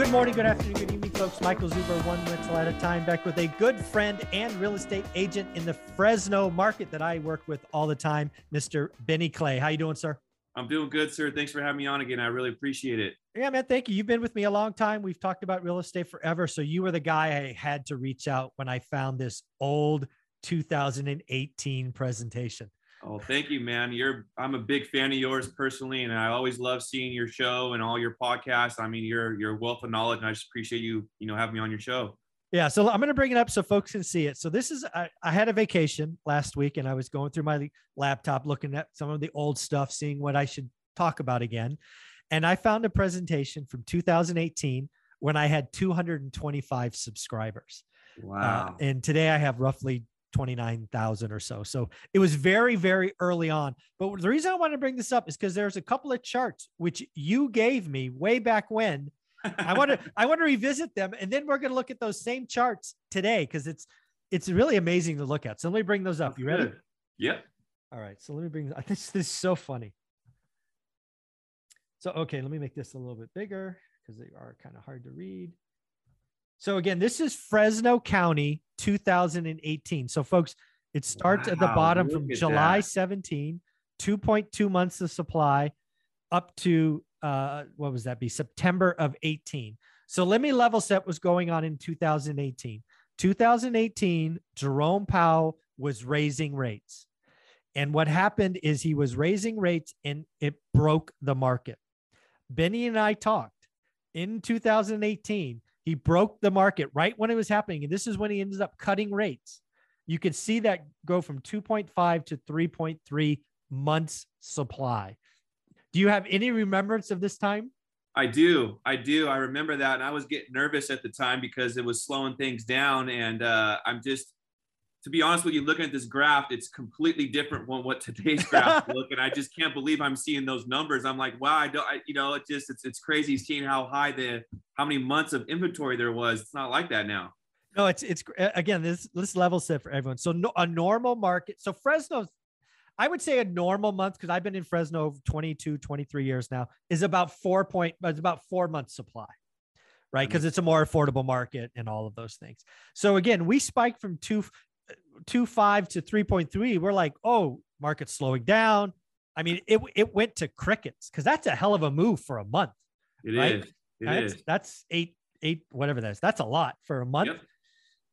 Good morning, good afternoon, good evening, folks. Michael Zuber, one rental at a time, back with a good friend and real estate agent in the Fresno market that I work with all the time, Mr. Benny Clay. How you doing, sir? I'm doing good, sir. Thanks for having me on again. I really appreciate it. Yeah, man. Thank you. You've been with me a long time. We've talked about real estate forever. So you were the guy I had to reach out when I found this old 2018 presentation. Oh, thank you, man. You're I'm a big fan of yours personally, and I always love seeing your show and all your podcasts. I mean, you're you're wealth of knowledge, and I just appreciate you, you know, having me on your show. Yeah, so I'm going to bring it up so folks can see it. So this is I, I, had a vacation last week, and I was going through my laptop looking at some of the old stuff, seeing what I should talk about again, and I found a presentation from 2018 when I had 225 subscribers. Wow! Uh, and today I have roughly 29,000 or so. So it was very, very early on. But the reason I want to bring this up is because there's a couple of charts which you gave me way back when. I want to I want to revisit them and then we're going to look at those same charts today because it's it's really amazing to look at. So let me bring those up. You ready? Yep. All right. So let me bring this this is so funny. So okay, let me make this a little bit bigger because they are kind of hard to read. So again, this is Fresno County 2018. So folks, it starts wow, at the bottom from July that. 17, 2.2 months of supply up to uh what was that be September of 18. So let me level set what's going on in 2018. 2018, Jerome Powell was raising rates. And what happened is he was raising rates and it broke the market. Benny and I talked in 2018 he broke the market right when it was happening. And this is when he ended up cutting rates. You could see that go from 2.5 to 3.3 months supply. Do you have any remembrance of this time? I do. I do. I remember that. And I was getting nervous at the time because it was slowing things down. And uh, I'm just, to be honest with you, looking at this graph, it's completely different from what today's graph look. And I just can't believe I'm seeing those numbers. I'm like, wow, I don't, I, you know, it just, it's, it's crazy seeing how high the, how many months of inventory there was. It's not like that now. No, it's, it's again, this, this level set for everyone. So no, a normal market. So Fresno's, I would say a normal month, cause I've been in Fresno 22, 23 years now is about four point, it's about four months supply right? Because mm-hmm. it's a more affordable market and all of those things. So again, we spiked from two two five to 3.3, we're like, oh, market's slowing down. I mean, it, it went to crickets because that's a hell of a move for a month. It right? is. It that's, is. that's eight, eight, whatever that is. That's a lot for a month. Yep.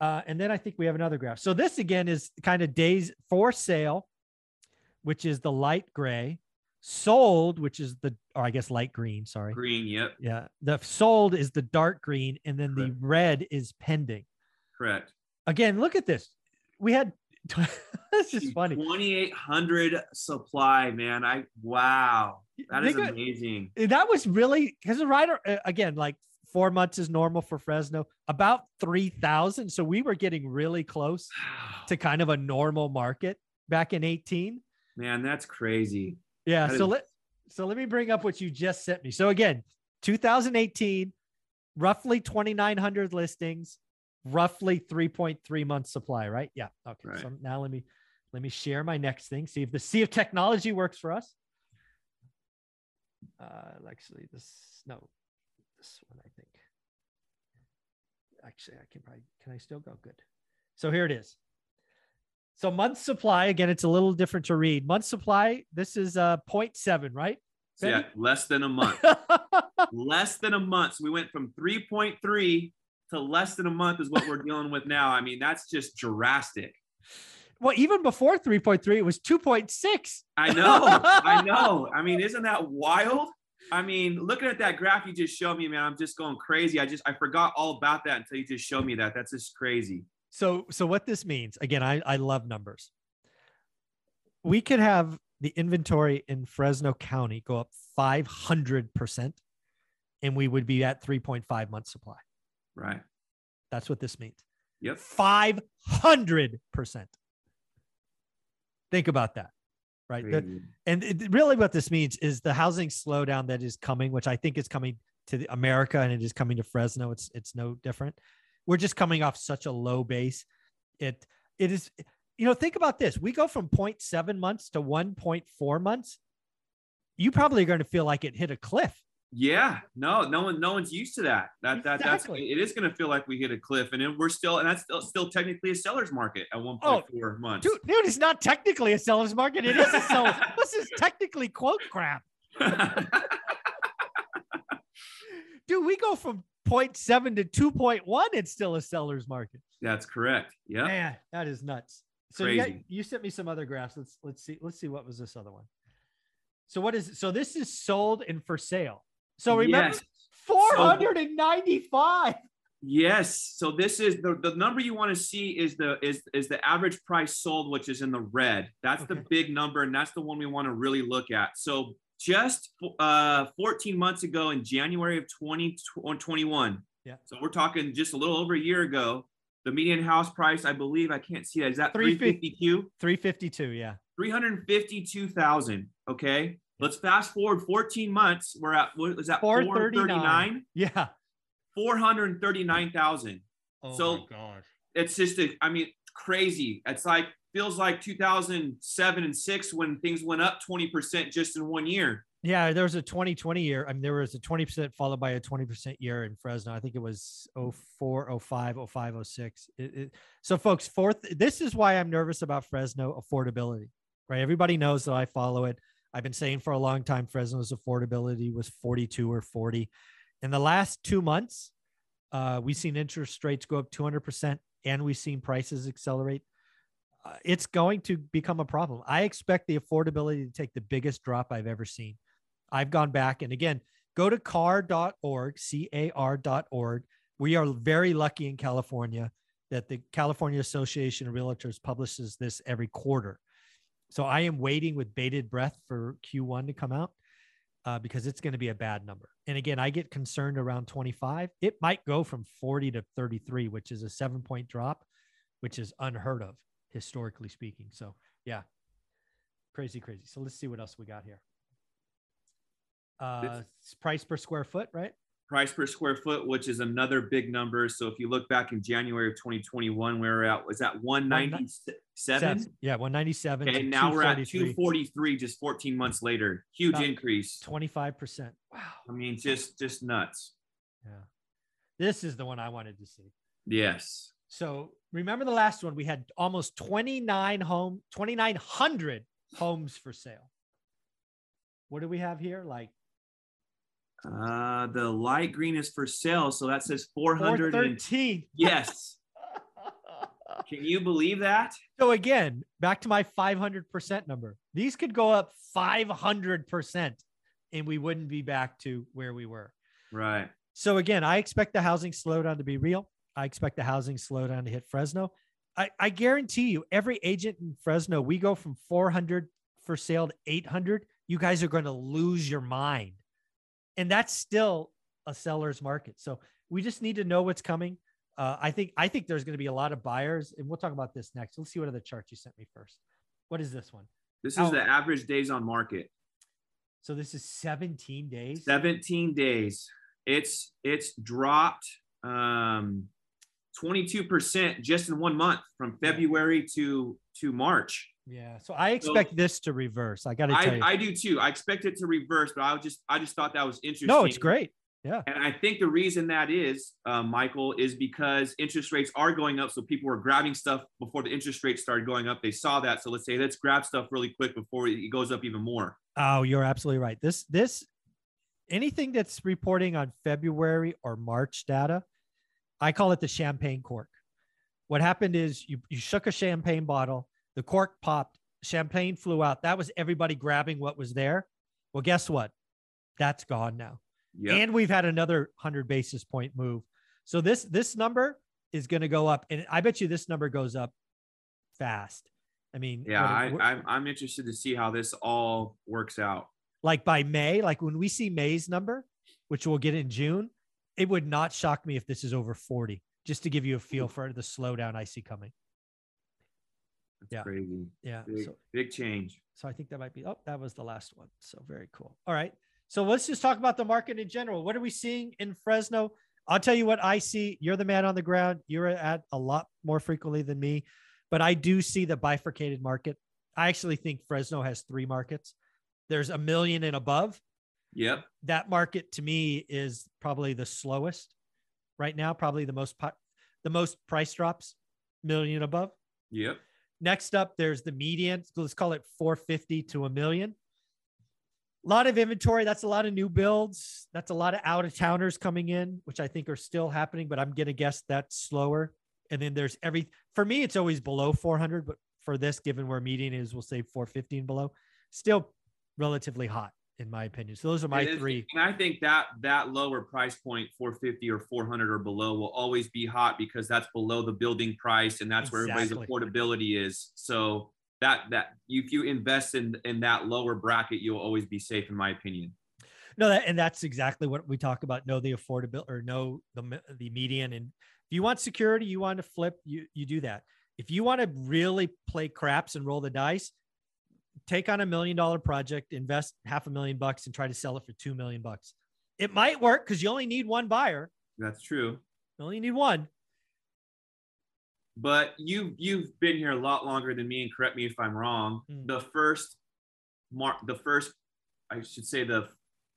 Uh, and then I think we have another graph. So this again is kind of days for sale, which is the light gray, sold, which is the, or I guess light green. Sorry. Green. Yep. Yeah. The sold is the dark green, and then Correct. the red is pending. Correct. Again, look at this we had that's just funny. 2800 supply man. I wow. That is amazing. Eh, that was really because the rider eh, again like four months is normal for fresno about 3000 so we were getting really close to kind of a normal market back in 18 man that's crazy. Yeah that so is... let so let me bring up what you just sent me. So again 2018 roughly 2900 listings roughly 3.3 months supply, right? Yeah. Okay. Right. So now let me let me share my next thing. See if the sea of technology works for us. Uh, actually, this no, this one I think. Actually, I can probably can I still go? Good. So here it is. So month supply again, it's a little different to read. Month supply. This is uh 0.7, right? Yeah, less than a month. less than a month. So we went from 3.3 to less than a month is what we're dealing with now. I mean, that's just drastic. Well, even before 3.3, it was 2.6. I know. I know. I mean, isn't that wild? I mean, looking at that graph you just showed me, man, I'm just going crazy. I just I forgot all about that until you just showed me that. That's just crazy. So so what this means, again, I, I love numbers. We could have the inventory in Fresno County go up 500% and we would be at 3.5 months supply. Right. That's what this means. Yep. 500%. Think about that. Right. The, and it, really what this means is the housing slowdown that is coming, which I think is coming to the America and it is coming to Fresno. It's it's no different. We're just coming off such a low base. It it is you know, think about this. We go from 0.7 months to 1.4 months. You probably are going to feel like it hit a cliff yeah, no, no one, no one's used to that. That that exactly. that's it is going to feel like we hit a cliff, and then we're still, and that's still, still technically a seller's market at one point oh, four months. Dude, dude, it's not technically a seller's market. It is a seller. this is technically quote crap. dude, we go from 0.7 to 2.1. It's still a seller's market. That's correct. Yeah, man, that is nuts. So you, got, you sent me some other graphs. Let's let's see. Let's see what was this other one. So what is so this is sold and for sale. So remember, yes. 495. Yes. So this is the, the number you want to see is the is is the average price sold, which is in the red. That's okay. the big number, and that's the one we want to really look at. So just uh 14 months ago in January of 2021. Yeah. So we're talking just a little over a year ago. The median house price, I believe, I can't see that. Is that 352? 352, yeah. 352,000. Okay. Let's fast forward 14 months. We're at what is that 439? Yeah. 439,000. Oh so my gosh. It's just a, I mean, crazy. It's like feels like 2007 and 6 when things went up 20% just in one year. Yeah, there was a 2020 year. I mean, there was a 20% followed by a 20% year in Fresno. I think it was 04, 05, 05, 06. It, it, so, folks, fourth, this is why I'm nervous about Fresno affordability, right? Everybody knows that I follow it. I've been saying for a long time Fresno's affordability was 42 or 40. In the last two months, uh, we've seen interest rates go up 200% and we've seen prices accelerate. Uh, it's going to become a problem. I expect the affordability to take the biggest drop I've ever seen. I've gone back and again, go to car.org, C A R.org. We are very lucky in California that the California Association of Realtors publishes this every quarter. So I am waiting with bated breath for Q1 to come out uh, because it's going to be a bad number. And again, I get concerned around 25. It might go from 40 to 33, which is a seven point drop, which is unheard of historically speaking. So yeah, crazy, crazy. So let's see what else we got here. Uh, price per square foot, right? Price per square foot, which is another big number. So if you look back in January of 2021, where we're at, was that 197? Yeah, 197. Okay, now we're at 243 just 14 months later. Huge About increase. 25%. Wow. I mean, just just nuts. Yeah. This is the one I wanted to see. Yes. So remember the last one, we had almost 29 home, 2,900 homes for sale. What do we have here? Like uh, the light green is for sale, so that says 413. Yes. Can you believe that? So again, back to my 500% number. These could go up 500% and we wouldn't be back to where we were. Right. So again, I expect the housing slowdown to be real. I expect the housing slowdown to hit Fresno. I, I guarantee you, every agent in Fresno, we go from 400 for sale to 800. You guys are going to lose your mind and that's still a seller's market. So we just need to know what's coming. Uh, I think I think there's going to be a lot of buyers, and we'll talk about this next. Let's see what other charts you sent me first. What is this one? This is oh. the average days on market. So this is 17 days. 17 days. It's it's dropped um 22% just in one month from February to to March. Yeah. So I expect so, this to reverse. I got to tell I, you. I do too. I expect it to reverse, but I just I just thought that was interesting. No, it's great. Yeah. And I think the reason that is, uh, Michael, is because interest rates are going up. So people were grabbing stuff before the interest rates started going up. They saw that. So let's say let's grab stuff really quick before it goes up even more. Oh, you're absolutely right. This this anything that's reporting on February or March data, I call it the champagne cork. What happened is you, you shook a champagne bottle the cork popped, champagne flew out. That was everybody grabbing what was there. Well, guess what? That's gone now. Yep. And we've had another 100 basis point move. So this this number is going to go up and I bet you this number goes up fast. I mean, yeah, I, I'm, I'm interested to see how this all works out. Like by May, like when we see May's number, which we'll get in June, it would not shock me if this is over 40, just to give you a hmm. feel for the slowdown I see coming. That's Yeah. crazy. Yeah. Big, So, big change. so I think that might be, oh, that was the last one. So very cool. All right. So let's just talk about the market in general. What are we seeing in Fresno? I'll tell you what I see. You're the man on the ground. You're at a lot more frequently than me, but I do see the bifurcated market. I actually think Fresno has three markets. There's a million and above. Yep. That market to me is probably the slowest right now, probably the most po- the most price drops, million above. Yep. Next up, there's the median. Let's call it 450 to a million. A lot of inventory. That's a lot of new builds. That's a lot of out of towners coming in, which I think are still happening, but I'm going to guess that's slower. And then there's every, for me, it's always below 400, but for this, given where median is, we'll say 450 and below, still relatively hot in my opinion. So those are my is- three. And I think that that lower price point, 450 or 400 or below, will always be hot because that's below the building price, and that's where everybody's affordability is. So that that if you invest in in that lower bracket, you'll always be safe, in my opinion. No, that, and that's exactly what we talk about. Know the affordability or know the the median. And if you want security, you want to flip, you you do that. If you want to really play craps and roll the dice, take on a million dollar project, invest half a million bucks, and try to sell it for two million bucks. It might work because you only need one buyer. That's true. You only need one. But you you've been here a lot longer than me, and correct me if I'm wrong. Mm. The first mark, the first, I should say the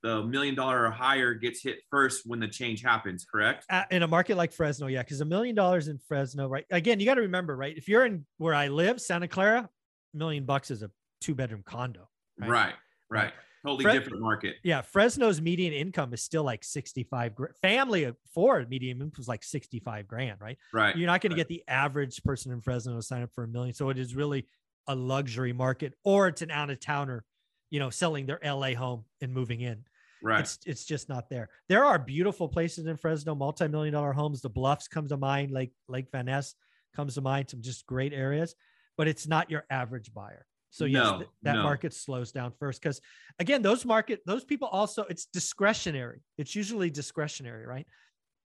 the million dollar or higher gets hit first when the change happens. Correct? In a market like Fresno, yeah, because a million dollars in Fresno, right? Again, you got to remember, right? If you're in where I live, Santa Clara, a million bucks is a two bedroom condo. Right. Right. Right. Totally Fred- different market. Yeah, Fresno's median income is still like 65 grand. Family of four median income was like 65 grand, right? Right. You're not going right. to get the average person in Fresno to sign up for a million. So it is really a luxury market, or it's an out of towner, you know, selling their LA home and moving in. Right. It's it's just not there. There are beautiful places in Fresno, multi-million dollar homes. The Bluffs comes to mind, Lake Lake Van Ness comes to mind, some just great areas, but it's not your average buyer. So yes, No, th- that no. market slows down first because again, those market those people also it's discretionary. It's usually discretionary, right?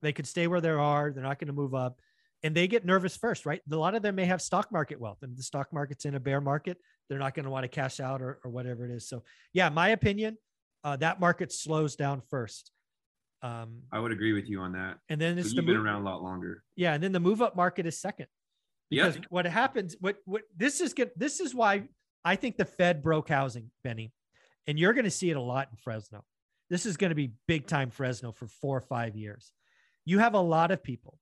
They could stay where they are. They're not going to move up, and they get nervous first, right? A lot of them may have stock market wealth, and the stock market's in a bear market. They're not going to want to cash out or, or whatever it is. So yeah, my opinion, uh, that market slows down first. Um, I would agree with you on that. and then it's the You've been around a lot longer. yeah, and then the move up market is second. Yeah. Because what happens, what what this is good, this is why I think the Fed broke housing, Benny, and you're going to see it a lot in Fresno. This is going to be big time Fresno for four or five years. You have a lot of people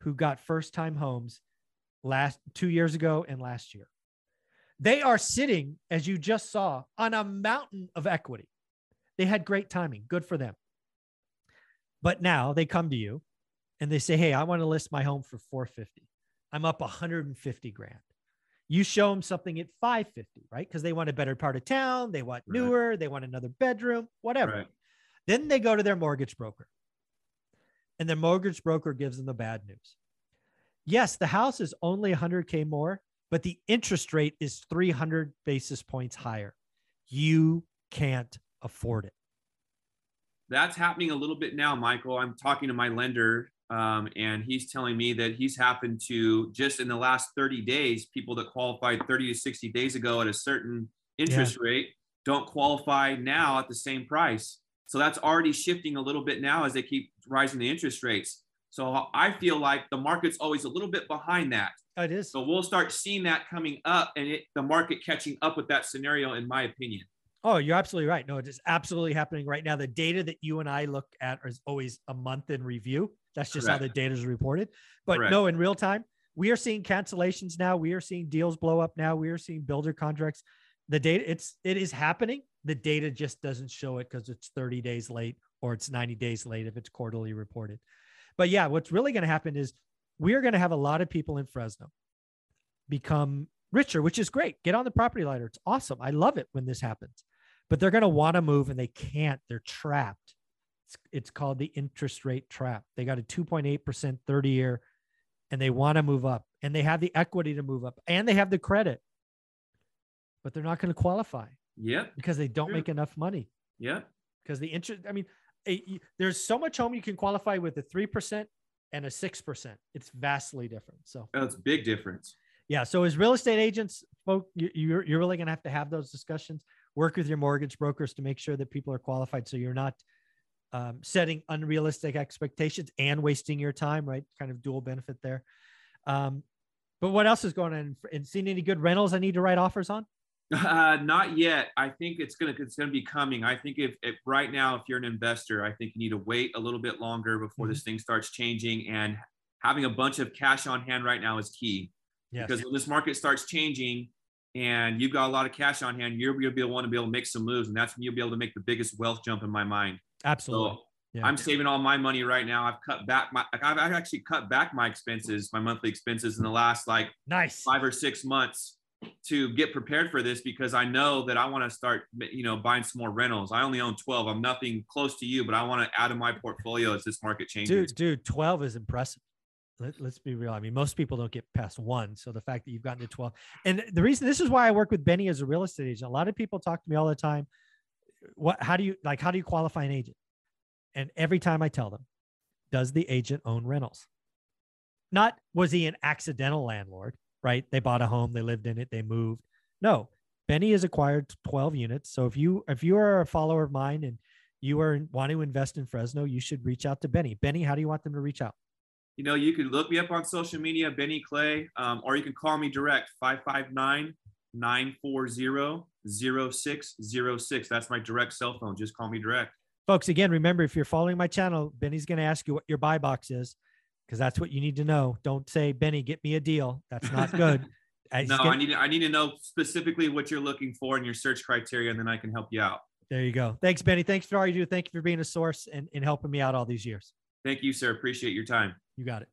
who got first time homes last two years ago and last year. They are sitting, as you just saw, on a mountain of equity. They had great timing. Good for them. But now they come to you and they say, Hey, I want to list my home for 450. I'm up 150 grand. You show them something at 550, right? Because they want a better part of town, they want Right. newer, they want another bedroom, whatever. Right. Then they go to their mortgage broker. And their mortgage broker gives them the bad news. Yes, the house is only 100K more, but the interest rate is 300 basis points higher. You can't afford it. That's happening a little bit now, Michael. I'm talking to my lender, um, and he's telling me that he's happened to just in the last 30 days, people that qualified 30 to 60 days ago at a certain interest rate don't qualify now at the same price. So that's already shifting a little bit now as they keep rising the interest rates. So I feel like the market's always a little bit behind that. It is. So we'll start seeing that coming up and it, the market catching up with that scenario, in my opinion. Oh, you're absolutely right. No, it is absolutely happening right now. The data that you and I look at is always a month in review. That's just how the data is reported. But Correct. no, in real time, we are seeing cancellations now. We are seeing deals blow up now. We are seeing builder contracts. The data, it's it is happening. The data just doesn't show it because it's 30 days late or it's 90 days late if it's quarterly reported. But yeah, what's really going to happen is we are going to have a lot of people in Fresno become richer, which is great. Get on the property ladder. It's awesome. I love it when this happens. But they're going to want to move and they can't. They're trapped. It's, it's called the interest rate trap. They got a 2.8% 30 year and they want to move up and they have the equity to move up and they have the credit, but they're not going to qualify Yep. because they don't True. make enough money Yeah. because the interest, I mean, a, there's so much home you can qualify with a 3% and a 6%. It's vastly different. So oh, that's a big difference. Yeah. So as real estate agents, folk, you're, you're really going to have to have those discussions, work with your mortgage brokers to make sure that people are qualified. So you're not um, setting unrealistic expectations and wasting your time, right? Kind of dual benefit there. Um, but what else is going on? And seen any good rentals I need to write offers on? Uh, not yet. I think it's gonna it's gonna be coming. I think if, if, right now, if you're an investor, I think you need to wait a little bit longer before mm-hmm. this thing starts changing. And having a bunch of cash on hand right now is key. Yes. Because when this market starts changing and you've got a lot of cash on hand, you're gonna be able to be able to make some moves, and that's when you'll be able to make the biggest wealth jump in my mind. Absolutely. So yeah. I'm saving all my money right now. I've cut back my I've actually cut back my expenses, my monthly expenses in the last like nice five or six months to get prepared for this because I know that I want to start, you know, buying some more rentals. I only own 12. I'm nothing close to you, but I want to add to my portfolio as this market changes. Dude, dude, 12 is impressive. Let, us be real. I mean, most people don't get past one. So the fact that you've gotten to 12 and the reason this is why I work with Benny as a real estate agent. A lot of people talk to me all the time. What, how do you like, how do you qualify an agent? And every time I tell them, does the agent own rentals? Not was he an accidental landlord, right? They bought a home, they lived in it, they moved. No, Benny has acquired 12 units. So if you if you are a follower of mine and you are want to invest in Fresno, you should reach out to Benny. Benny, how do you want them to reach out? You know, you can look me up on social media, Benny Clay, um, or you can call me direct 559 940 0606. That's my direct cell phone. Just call me direct. Folks, again, remember if you're following my channel, Benny's going to ask you what your buy box is because that's what you need to know. Don't say, Benny, get me a deal. That's not good. I no, I need I need to know specifically what you're looking for in your search criteria, and then I can help you out. There you go. Thanks, Benny. Thanks for all you do. Thank you for being a source and, and helping me out all these years. Thank you, sir. Appreciate your time. You got it.